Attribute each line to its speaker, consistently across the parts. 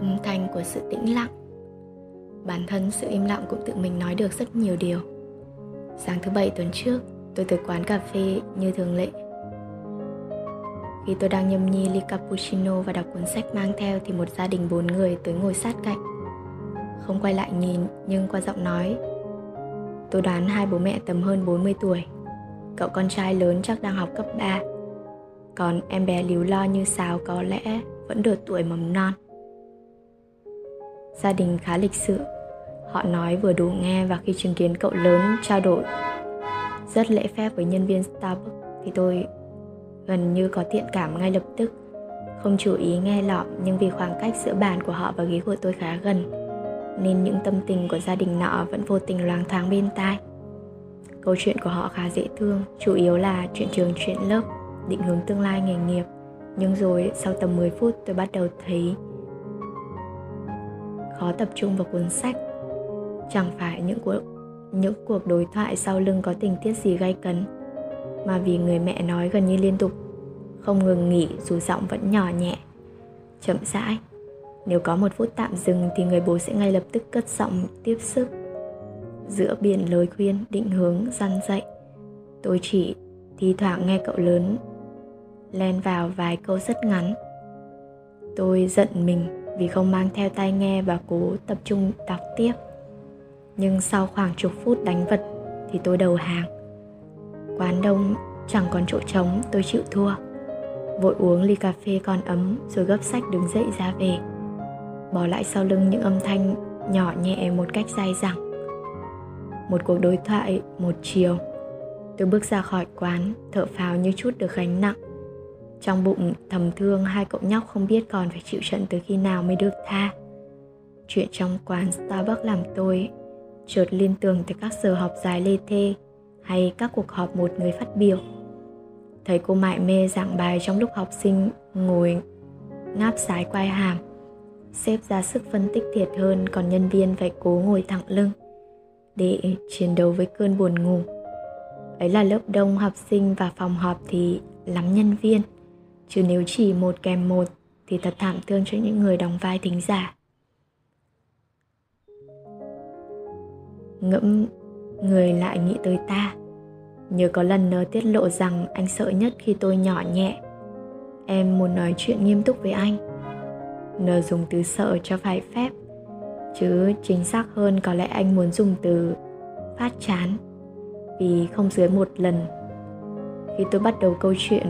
Speaker 1: âm thanh của sự tĩnh lặng. Bản thân sự im lặng cũng tự mình nói được rất nhiều điều. Sáng thứ bảy tuần trước, tôi tới quán cà phê như thường lệ. Khi tôi đang nhâm nhi ly cappuccino và đọc cuốn sách mang theo thì một gia đình bốn người tới ngồi sát cạnh. Không quay lại nhìn, nhưng qua giọng nói, tôi đoán hai bố mẹ tầm hơn 40 tuổi. Cậu con trai lớn chắc đang học cấp 3 còn em bé líu lo như sáo có lẽ vẫn được tuổi mầm non gia đình khá lịch sự. Họ nói vừa đủ nghe và khi chứng kiến cậu lớn trao đổi rất lễ phép với nhân viên starbucks thì tôi gần như có thiện cảm ngay lập tức. Không chú ý nghe lọm nhưng vì khoảng cách giữa bàn của họ và ghế của tôi khá gần, nên những tâm tình của gia đình nọ vẫn vô tình loáng thoáng bên tai. Câu chuyện của họ khá dễ thương, chủ yếu là chuyện trường, chuyện lớp, định hướng tương lai nghề nghiệp. Nhưng rồi sau tầm 10 phút tôi bắt đầu thấy khó tập trung vào cuốn sách. Chẳng phải những cuộc những cuộc đối thoại sau lưng có tình tiết gì gay cấn, mà vì người mẹ nói gần như liên tục, không ngừng nghỉ dù giọng vẫn nhỏ nhẹ, chậm rãi. Nếu có một phút tạm dừng thì người bố sẽ ngay lập tức cất giọng tiếp sức. Giữa biển lời khuyên, định hướng, răn dạy, tôi chỉ thi thoảng nghe cậu lớn len vào vài câu rất ngắn. Tôi giận mình vì không mang theo tai nghe và cố tập trung đọc tiếp. Nhưng sau khoảng chục phút đánh vật thì tôi đầu hàng. Quán đông chẳng còn chỗ trống, tôi chịu thua. Vội uống ly cà phê còn ấm rồi gấp sách đứng dậy ra về. Bỏ lại sau lưng những âm thanh nhỏ nhẹ một cách dai dẳng. Một cuộc đối thoại một chiều, tôi bước ra khỏi quán, thở phào như chút được gánh nặng trong bụng thầm thương, hai cậu nhóc không biết còn phải chịu trận từ khi nào mới được tha. Chuyện trong quán starbucks làm tôi chợt liên tưởng tới các giờ học dài lê thê hay các cuộc họp một người phát biểu. Thầy cô mại mê giảng bài trong lúc học sinh ngồi ngáp sái quai hàm sếp ra sức phân tích thiệt hơn, còn nhân viên phải cố ngồi thẳng lưng để chiến đấu với cơn buồn ngủ. Ấy là lớp đông học sinh và phòng họp thì lắm nhân viên chứ nếu chỉ một kèm một thì thật thảm thương cho những người đóng vai thính giả. Ngẫm, người lại nghĩ tới ta. Nhớ có lần nơ tiết lộ rằng anh sợ nhất khi tôi nhỏ nhẹ. Em muốn nói chuyện nghiêm túc với anh. Nờ dùng từ sợ cho phải phép. Chứ chính xác hơn có lẽ anh muốn dùng từ phát chán. Vì không dưới một lần. Khi tôi bắt đầu câu chuyện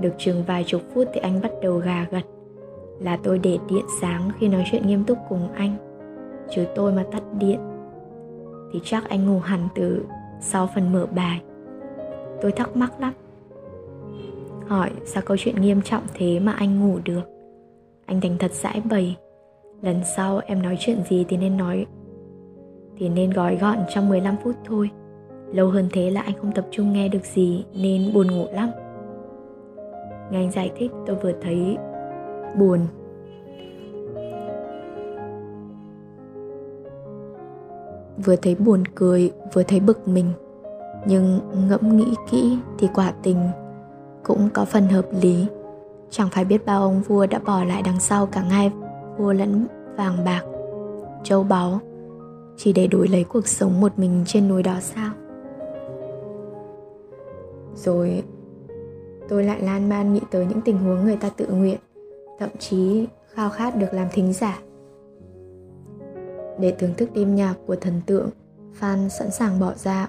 Speaker 1: được chừng vài chục phút thì anh bắt đầu gà gật. Là tôi để điện sáng khi nói chuyện nghiêm túc cùng anh, chứ tôi mà tắt điện thì chắc anh ngủ hẳn từ sau phần mở bài. Tôi thắc mắc lắm. Hỏi, sao câu chuyện nghiêm trọng thế mà anh ngủ được? Anh thành thật giải bày, lần sau em nói chuyện gì thì nên nói, thì nên gói gọn trong 15 phút thôi. Lâu hơn thế là anh không tập trung nghe được gì nên buồn ngủ lắm nghe anh giải thích, tôi vừa thấy buồn. Vừa thấy buồn cười, vừa thấy bực mình. Nhưng ngẫm nghĩ kỹ thì quả tình cũng có phần hợp lý. Chẳng phải biết bao ông vua đã bỏ lại đằng sau cả ngai vua lẫn vàng bạc, châu báu, chỉ để đổi lấy cuộc sống một mình trên núi đó sao? Rồi tôi lại lan man nghĩ tới những tình huống người ta tự nguyện thậm chí khao khát được làm thính giả để thưởng thức đêm nhạc của thần tượng fan sẵn sàng bỏ ra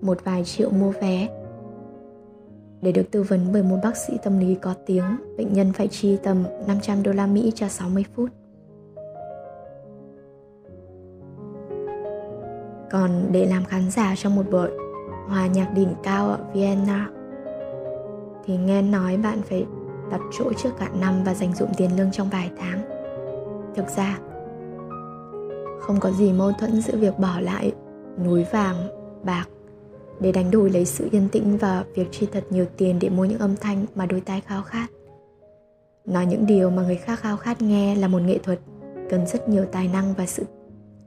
Speaker 1: một vài triệu mua vé để được tư vấn bởi một bác sĩ tâm lý có tiếng, bệnh nhân phải chi tầm 500 đô la Mỹ cho 60 phút. Còn để làm khán giả trong một buổi hòa nhạc đỉnh cao ở Vienna thì nghe nói bạn phải đặt chỗ trước cả năm và dành dụm tiền lương trong vài tháng. Thực ra, không có gì mâu thuẫn giữa việc bỏ lại núi vàng, bạc để đánh đổi lấy sự yên tĩnh và việc chi thật nhiều tiền để mua những âm thanh mà đôi tai khao khát. Nói những điều mà người khác khao khát nghe là một nghệ thuật cần rất nhiều tài năng và sự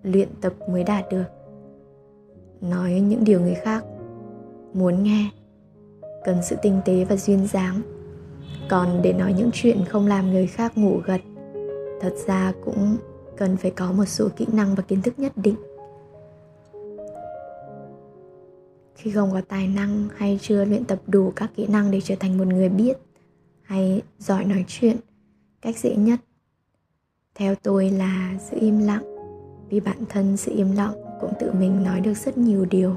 Speaker 1: luyện tập mới đạt được. Nói những điều người khác muốn nghe cần sự tinh tế và duyên dáng. Còn để nói những chuyện không làm người khác ngủ gật, thật ra cũng cần phải có một số kỹ năng và kiến thức nhất định. Khi không có tài năng hay chưa luyện tập đủ các kỹ năng để trở thành một người biết hay giỏi nói chuyện cách dễ nhất theo tôi là giữ im lặng. Vì bản thân sự im lặng cũng tự mình nói được rất nhiều điều.